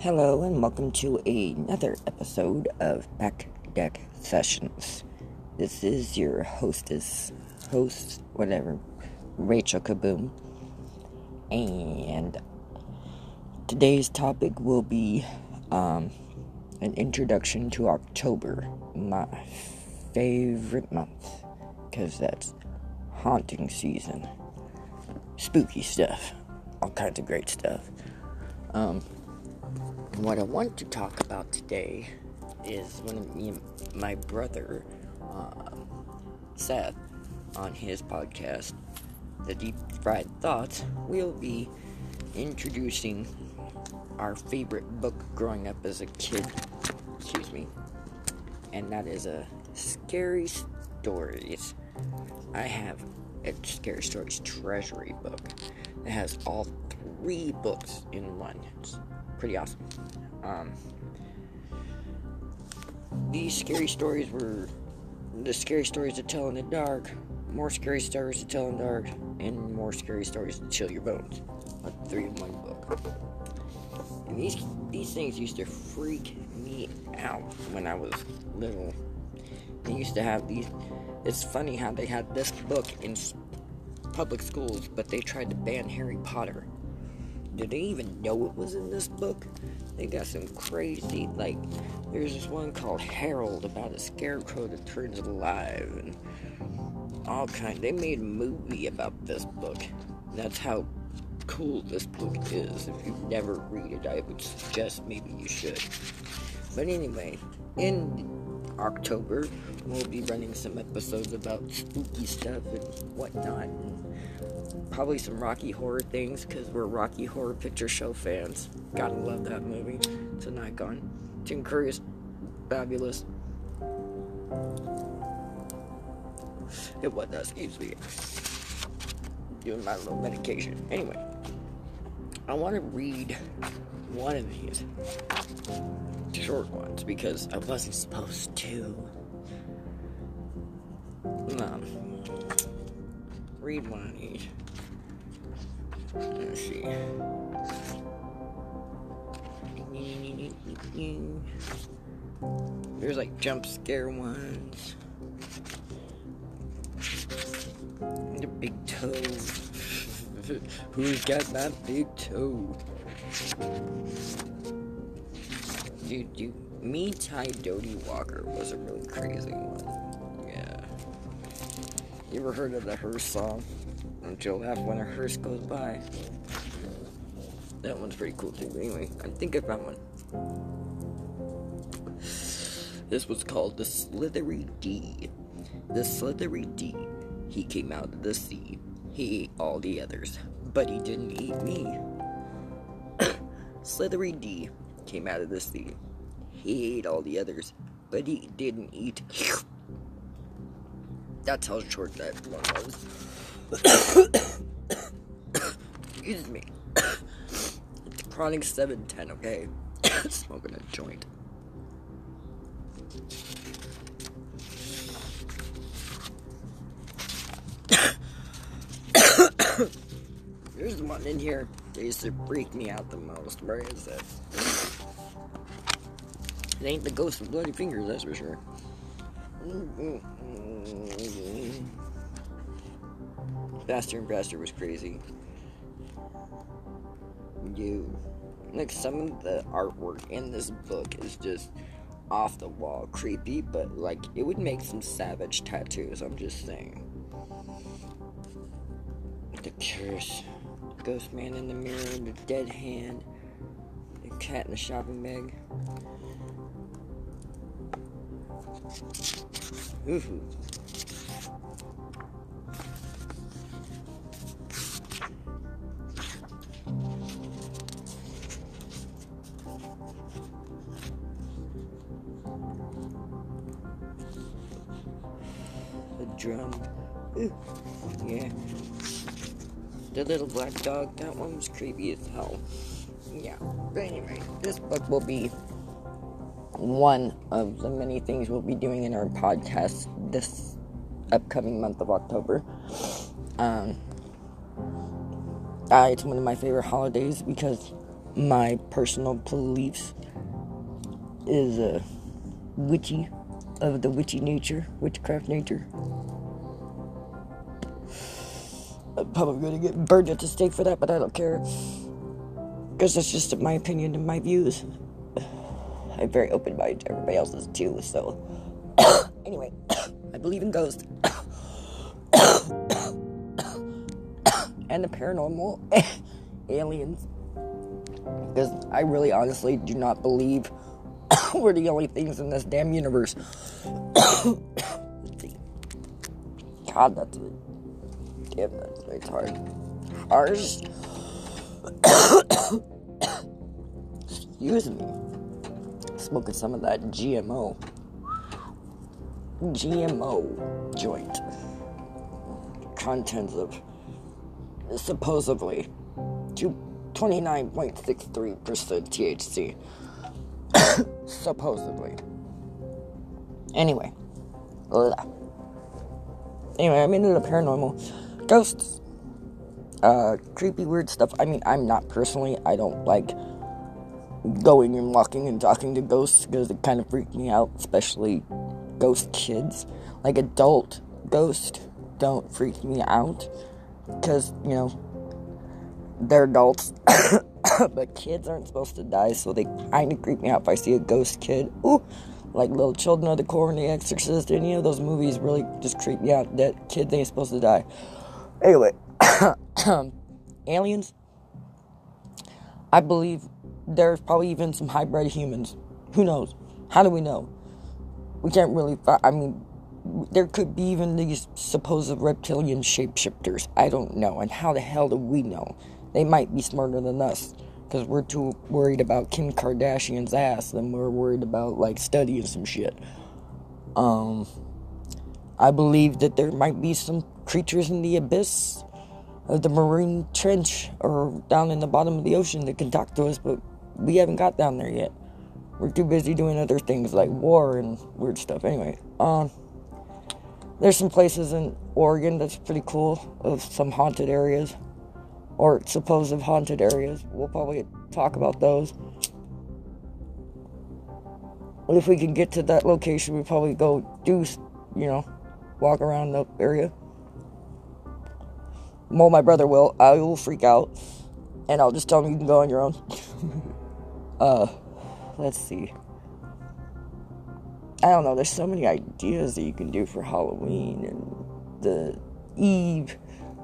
Hello, and welcome to another episode of Back Deck Sessions. This is your hostess, host, whatever, Rachel Kaboom. And today's topic will be um, an introduction to October, my favorite month, because that's haunting season, spooky stuff, all kinds of great stuff. Um, what I want to talk about today is when me and my brother, uh, Seth, on his podcast, The Deep Fried Thoughts, will be introducing our favorite book growing up as a kid. Excuse me. And that is a Scary Stories. I have a Scary Stories treasury book. that has all three books in one. It's pretty awesome. Um, these scary stories were the scary stories to tell in the dark, more scary stories to tell in the dark, and more scary stories to chill your bones. A three in one book. And these these things used to freak me out when I was little. They used to have these. It's funny how they had this book in public schools, but they tried to ban Harry Potter did they even know it was in this book? They got some crazy, like, there's this one called Harold about a scarecrow that turns alive and all kind. They made a movie about this book. That's how cool this book is. If you've never read it, I would suggest maybe you should. But anyway, in October, we'll be running some episodes about spooky stuff and whatnot. And probably some Rocky Horror things because we're Rocky Horror Picture Show fans. Gotta love that movie. It's an icon. Tim Curry is fabulous. It was, excuse me. Doing my little medication. Anyway, I want to read one of these short ones because I wasn't supposed to. Um, read one of these. Let's see. There's like jump scare ones. The big toe. Who's got that big toe? Dude, dude, me Ty Doty Walker was a really crazy one. Yeah. You ever heard of the Hearse song? Don't you laugh when a hearse goes by? That one's pretty cool too. Anyway, I think I found one. This was called the Slithery D. The Slithery D. He came out of the sea. He ate all the others, but he didn't eat me. Slithery D came out of the sea. He ate all the others, but he didn't eat. That's how short that one was. Excuse me. It's Chronic 710, okay? Smoking a joint. There's the one in here that used to freak me out the most. Where is it? It ain't the ghost of bloody fingers, that's for sure. Faster and faster was crazy. You like some of the artwork in this book is just off the wall creepy, but like it would make some savage tattoos, I'm just saying. The curse. Ghost man in the mirror, the dead hand, the cat in the shopping bag. Ooh. A drum. Ooh. Yeah. The little black dog, that one was creepy as hell. Yeah. But anyway, this book will be one of the many things we'll be doing in our podcast this upcoming month of October. Um, uh, it's one of my favorite holidays because my personal beliefs is a uh, witchy of the witchy nature, witchcraft nature. I'm probably gonna get burned at the stake for that, but I don't care. Because that's just my opinion and my views. I'm very open minded to everybody else's too, so. anyway, I believe in ghosts. and the paranormal aliens. Because I really honestly do not believe we're the only things in this damn universe. God, that's damn, that's very hard. Ours. Excuse me. Smoking some of that GMO. GMO joint. Contents of supposedly 29.63% THC. supposedly. Anyway. Anyway, I'm into the paranormal. Ghosts. Uh, creepy, weird stuff. I mean, I'm not personally, I don't like going and walking and talking to ghosts because it kind of freaked me out, especially ghost kids. Like adult ghosts don't freak me out because, you know, they're adults. but kids aren't supposed to die, so they kind of creep me out if I see a ghost kid. Ooh, like Little Children of the Corn, The Exorcist, any of those movies really just creep me out. That kids ain't supposed to die. Anyway, aliens. I believe there's probably even some hybrid humans. Who knows? How do we know? We can't really. I mean, there could be even these supposed reptilian shapeshifters. I don't know. And how the hell do we know? They might be smarter than us because we're too worried about Kim Kardashian's ass than we're worried about like studying some shit. Um, I believe that there might be some creatures in the abyss of the marine trench or down in the bottom of the ocean that can talk to us, but we haven't got down there yet. We're too busy doing other things like war and weird stuff. Anyway, um, there's some places in Oregon that's pretty cool of some haunted areas or supposed haunted areas. We'll probably talk about those. If we can get to that location, we probably go do, you know, walk around the area. Well, my brother will. I will freak out, and I'll just tell him you can go on your own. uh, let's see. I don't know. There's so many ideas that you can do for Halloween and the Eve.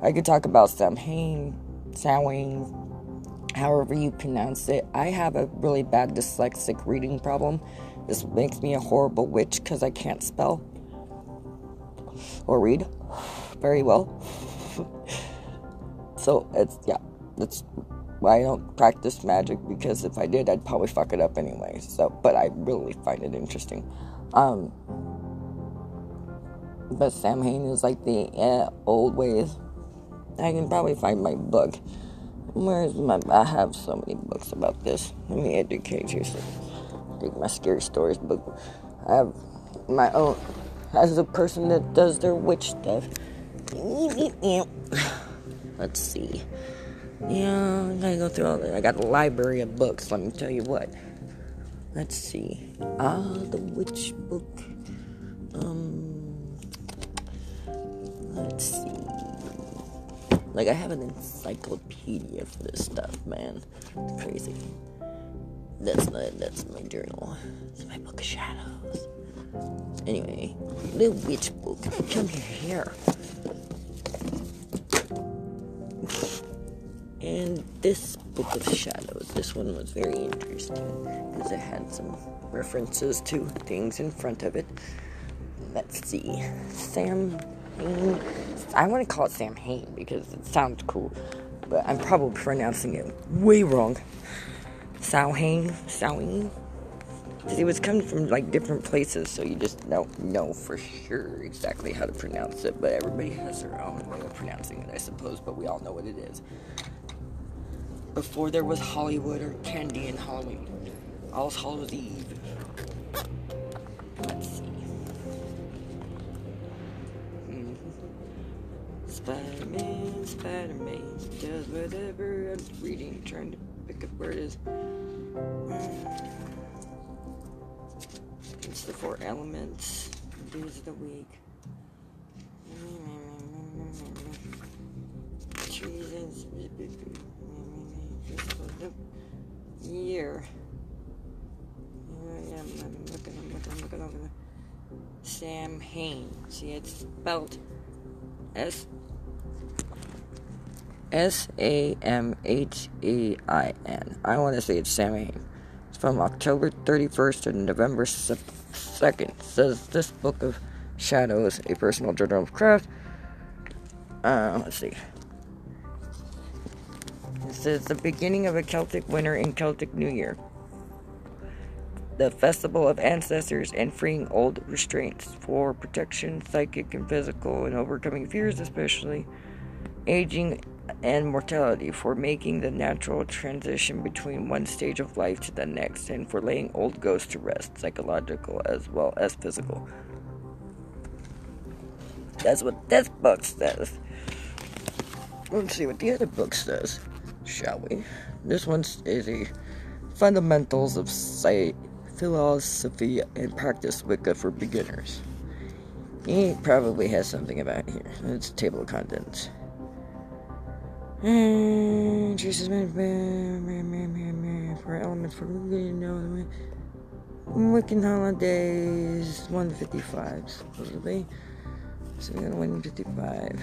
I could talk about Samhain Samhain, however you pronounce it. I have a really bad dyslexic reading problem. This makes me a horrible witch because I can't spell or read very well. so it's yeah, that's why I don't practice magic because if I did, I'd probably fuck it up anyway. So, but I really find it interesting. Um, but Samhain is like the uh, old ways I can probably find my book. Where's my? I have so many books about this. Let me educate you. So, take my scary stories book. I have my own. As a person that does their witch stuff. Let's see. Yeah, I gotta go through all that. I got a library of books. Let me tell you what. Let's see. Ah, the witch book. Um. Let's see. Like I have an encyclopedia for this stuff, man. It's crazy. That's not that's my journal. It's my book of shadows. Anyway, the witch book. Come here. And this book of shadows, this one was very interesting because it had some references to things in front of it. Let's see. Sam I want to call it Sam Hain because it sounds cool, but I'm probably pronouncing it way wrong. Samhain, Samhain. Because it was coming from like different places, so you just don't know for sure exactly how to pronounce it. But everybody has their own way of pronouncing it, I suppose. But we all know what it is. Before there was Hollywood or candy and Halloween, All Hallows Eve. Spider-Man, Spider-Man does whatever I'm reading, trying to pick up where it is. It's the four elements, days of the week. Trees year. I am. I'm looking. I'm looking. I'm looking over there. Samhain. See, it's spelled S S A M H E I N. I want to say it's Samhain. It's from October 31st to November 2nd. says this book of shadows, a personal journal of craft. Uh, let's see. It says the beginning of a Celtic winter and Celtic New Year the festival of ancestors and freeing old restraints for protection, psychic and physical, and overcoming fears, especially aging and mortality, for making the natural transition between one stage of life to the next, and for laying old ghosts to rest, psychological as well as physical. That's what this book says. Let's see what the other book says, shall we? This one is a fundamentals of sight philosophy and practice Wicca for beginners. He probably has something about here. It's table of contents. And Jesus man man for elements for you know Wiccan holidays 155 supposedly. So we got 155.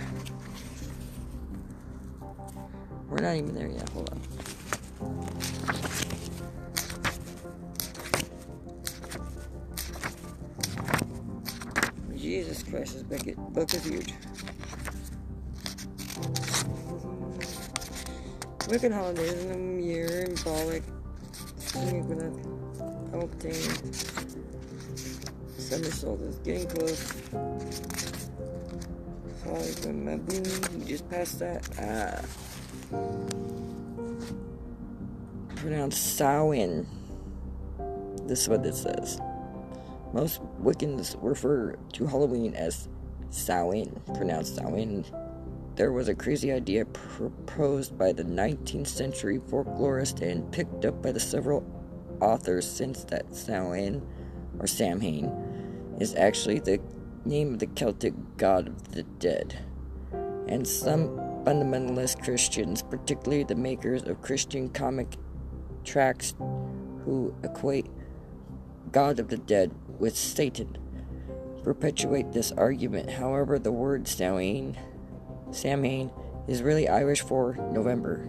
We're not even there yet. Hold on. Jesus Christ, this book is huge. Wiccan holidays in the year, symbolic, Gwyneth, Palpatine, Summer solstice, getting close. Folly from Mabuni, you just passed that. Ah. Pronounced Samhain. This is what it says. Most Wiccans refer to Halloween as Samhain, pronounced Samhain. There was a crazy idea proposed by the 19th century folklorist and picked up by the several authors since that Samhain, or Samhain, is actually the name of the Celtic god of the dead. And some fundamentalist Christians, particularly the makers of Christian comic tracts, who equate God of the dead with Satan. Perpetuate this argument. However, the word Samhain, Samhain is really Irish for November.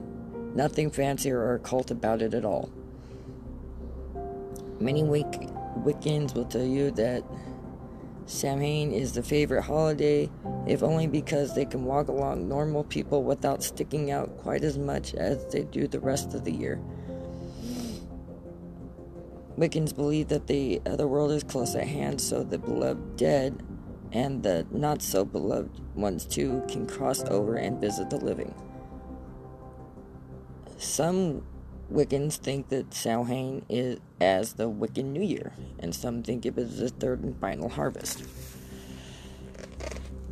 Nothing fancy or occult about it at all. Many Wic- Wiccans will tell you that Samhain is the favorite holiday, if only because they can walk along normal people without sticking out quite as much as they do the rest of the year. Wiccans believe that the other world is close at hand, so the beloved dead and the not so beloved ones too can cross over and visit the living. Some Wiccans think that Samhain is as the Wiccan New Year, and some think it is the third and final harvest.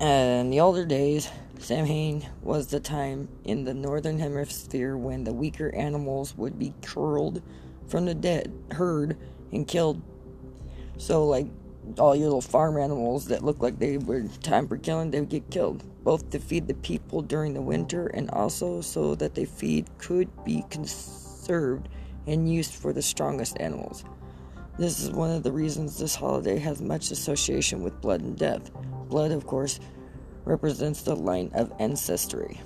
in the older days, Samhain was the time in the northern hemisphere when the weaker animals would be curled from the dead herd and killed. So, like, all your little farm animals that look like they were time for killing, they would get killed. Both to feed the people during the winter and also so that the feed could be conserved and used for the strongest animals. This is one of the reasons this holiday has much association with blood and death. Blood, of course, represents the line of ancestry,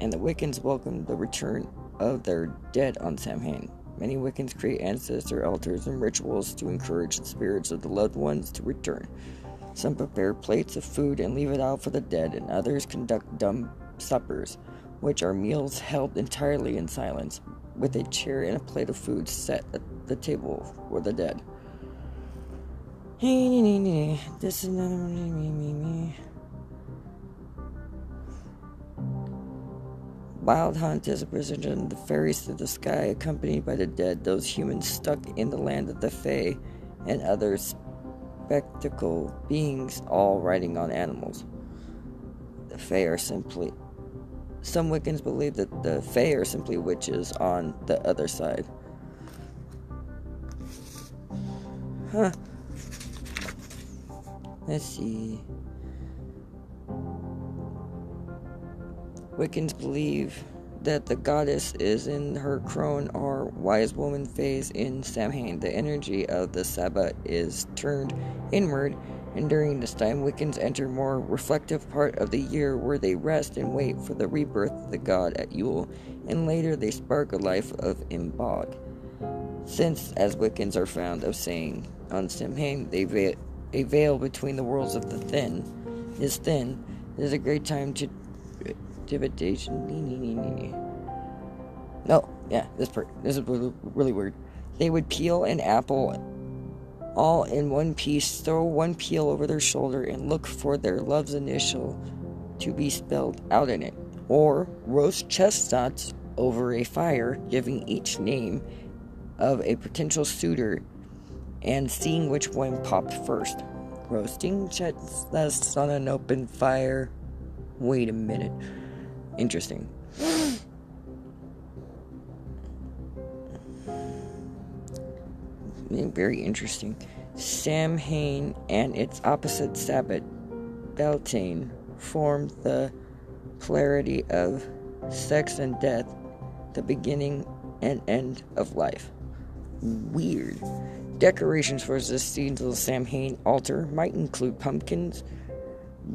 and the Wiccans welcome the return of their dead on Samhain. Many Wiccans create ancestor altars and rituals to encourage the spirits of the loved ones to return. Some prepare plates of food and leave it out for the dead, and others conduct dumb suppers, which are meals held entirely in silence, with a chair and a plate of food set at the table for the dead. This is Wild Hunt is a procession the fairies through the sky, accompanied by the dead, those humans stuck in the land of the Fae, and other spectacle beings, all riding on animals. The Fae are simply some Wiccans believe that the Fae are simply witches on the other side. Huh. Let's see. Wiccans believe that the goddess is in her crone or wise woman phase in Samhain. The energy of the Sabbath is turned inward, and during this time, Wiccans enter more reflective part of the year where they rest and wait for the rebirth of the god at Yule, and later they spark a life of Imbolc. Since, as Wiccans are found of saying on Samhain, they veil, a veil between the worlds of the thin is thin, it is a great time to divination. No, yeah, this part. This is really weird. They would peel an apple all in one piece, throw one peel over their shoulder, and look for their love's initial to be spelled out in it. Or roast chestnuts over a fire, giving each name of a potential suitor and seeing which one popped first. Roasting chestnuts on an open fire. Wait a minute. Interesting. Very interesting. Samhain and its opposite Sabbath, Beltane, form the polarity of sex and death, the beginning and end of life. Weird. Decorations for the seasonal Samhain altar might include pumpkins,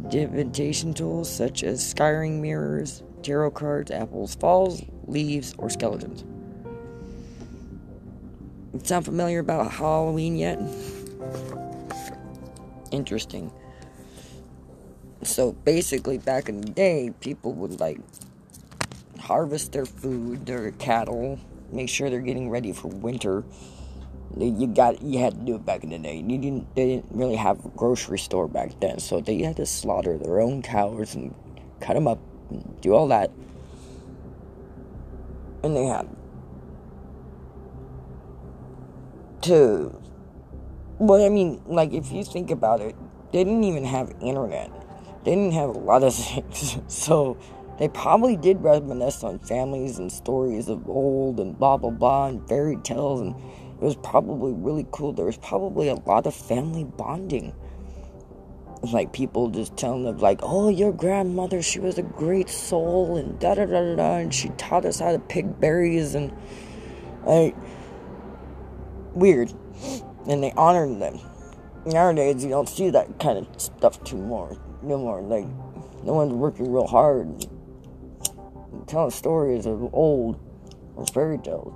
divination tools such as scrying mirrors, tarot cards, apples, falls, leaves, or skeletons. Sound familiar about Halloween yet? Interesting. So basically, back in the day, people would like harvest their food, their cattle, make sure they're getting ready for winter. You got you had to do it back in the day. You didn't they didn't really have a grocery store back then, so they had to slaughter their own cows and cut them up do all that. And they had to well, I mean, like if you think about it, they didn't even have internet. They didn't have a lot of things. So they probably did reminisce on families and stories of old and blah blah blah and fairy tales and it was probably really cool. There was probably a lot of family bonding. Like people just telling them like, oh your grandmother, she was a great soul and da da da da and she taught us how to pick berries and like weird. And they honored them. Nowadays you don't see that kind of stuff too more. No more. Like no one's working real hard telling stories of old or fairy tales.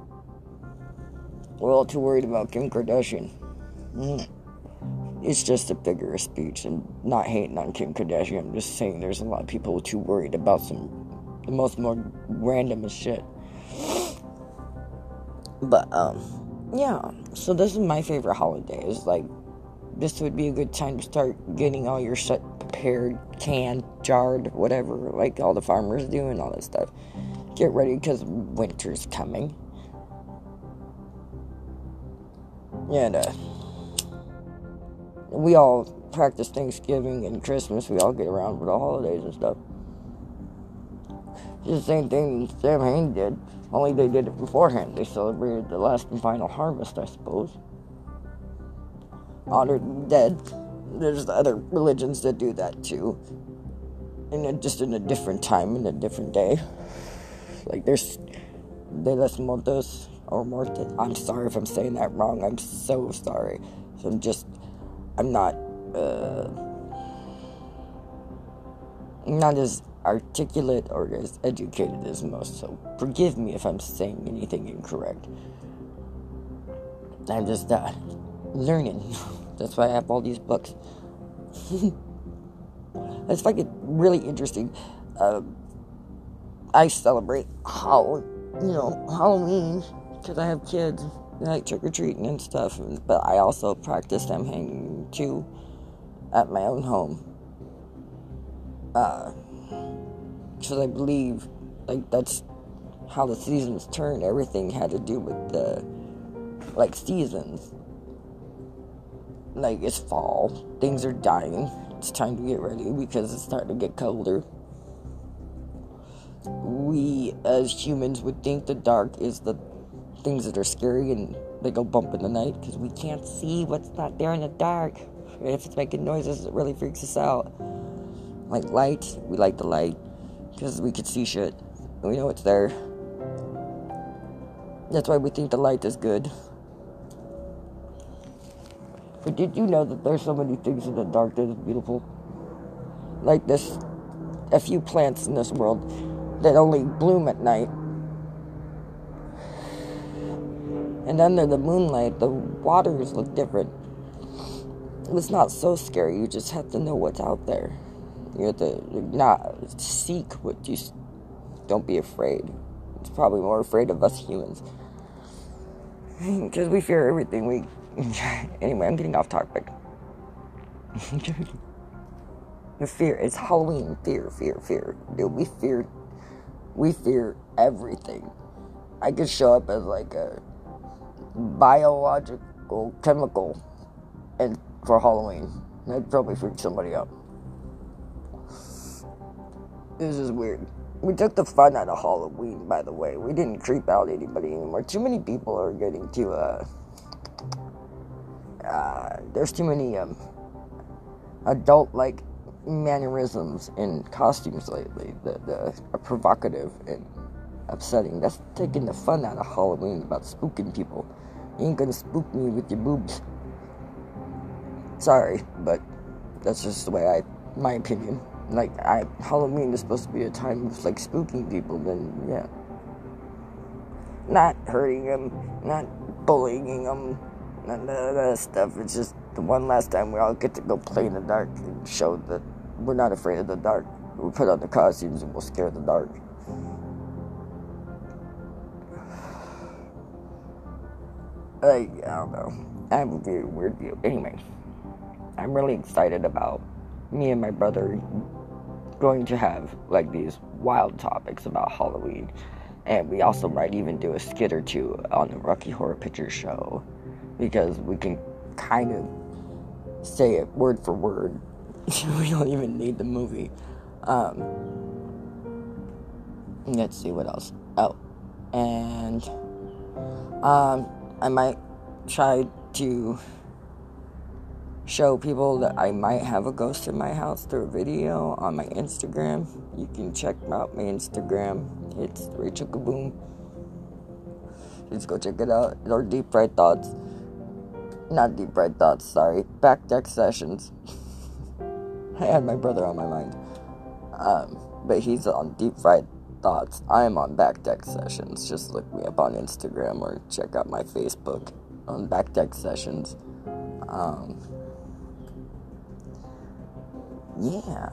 We're all too worried about Kim Kardashian. Mm. It's just a figure of speech and not hating on Kim Kardashian. I'm just saying there's a lot of people too worried about some the most more randomest shit. But um yeah, so this is my favorite holiday. Is like this would be a good time to start getting all your shit prepared, canned, jarred, whatever, like all the farmers do and all that stuff. Get ready because winter's coming. And uh, we all practice Thanksgiving and Christmas. We all get around for the holidays and stuff. It's the same thing Sam Samhain did, only they did it beforehand. They celebrated the last and final harvest, I suppose. Honored the dead. There's other religions that do that too. And just in a different time, in a different day. Like there's De los Muertos or Morte. I'm sorry if I'm saying that wrong. I'm so sorry. So I'm just, I'm not, uh, not as articulate or as educated as most. So forgive me if I'm saying anything incorrect. I'm just uh, learning. That's why I have all these books. it's fucking really interesting. Uh, I celebrate how you know Halloween because I have kids, like trick or treating and stuff. But I also practice Samhain too at my own home. Because uh, I believe, like, that's how the seasons turn. Everything had to do with the, like, seasons. Like, it's fall, things are dying. It's time to get ready because it's starting to get colder we as humans would think the dark is the things that are scary and they go bump in the night because we can't see what's not there in the dark. If it's making noises, it really freaks us out. Like light, we like the light because we can see shit. And we know it's there. That's why we think the light is good. But did you know that there's so many things in the dark that is beautiful? Like this, a few plants in this world that only bloom at night. And under the moonlight, the waters look different. It's not so scary. You just have to know what's out there. You have to not seek what you. Don't be afraid. It's probably more afraid of us humans because we fear everything. We anyway. I'm getting off topic. the fear. It's Halloween. Fear, fear, fear. Dude, we fear. We fear everything. I could show up as like a biological chemical, and for Halloween, that'd probably freak somebody out. This is weird. We took the fun out of Halloween, by the way. We didn't creep out anybody anymore. Too many people are getting to, uh, uh there's too many, um, adult like mannerisms in costumes lately that, that are provocative and upsetting. That's taking the fun out of Halloween about spooking people. You ain't gonna spook me with your boobs. Sorry, but that's just the way I, my opinion like I Halloween is supposed to be a time of like spooking people, then yeah. Not hurting them, not bullying them, none of that stuff. It's just the one last time we all get to go play in the dark and show that we're not afraid of the dark. We put on the costumes and we'll scare the dark. I, don't know. I have a very weird view. Anyway, I'm really excited about me and my brother going to have like these wild topics about Halloween. And we also might even do a skit or two on the Rocky Horror Picture Show because we can kind of say it word for word. we don't even need the movie. Um, let's see what else. Oh, and um, I might try to show people that I might have a ghost in my house through a video on my Instagram. You can check out my Instagram. It's Rachel Kaboom. Just go check it out. Or Deep Fried Thoughts. Not Deep Fried Thoughts, sorry. Back Deck Sessions. I had my brother on my mind. Um, but he's on Deep Fried Thoughts. I am on Back Deck Sessions. Just look me up on Instagram or check out my Facebook on Back Deck Sessions. Um, yeah,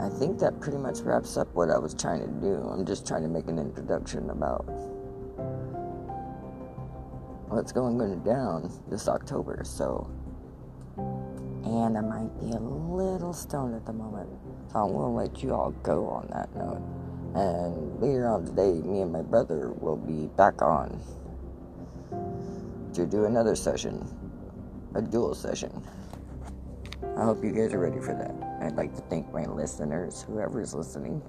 I think that pretty much wraps up what I was trying to do. I'm just trying to make an introduction about what's going down this October. So, and I might be a little stoned at the moment. So I'm gonna let you all go on that note. And later on today, me and my brother will be back on to do another session, a dual session. I hope you guys are ready for that. I'd like to thank my listeners, whoever's listening.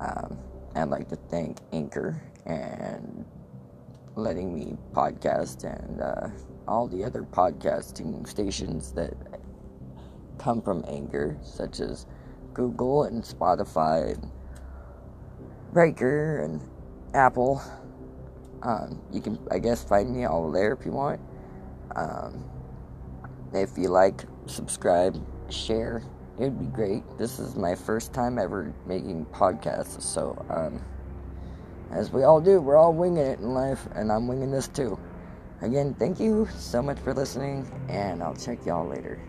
Um, I'd like to thank Anchor and letting me podcast and uh, all the other podcasting stations that come from Anchor, such as Google and Spotify, Breaker and Apple. Um, you can, I guess, find me all there if you want. Um, if you like, subscribe, share. It would be great. This is my first time ever making podcasts, so um, as we all do, we're all winging it in life, and I'm winging this too. Again, thank you so much for listening, and I'll check y'all later.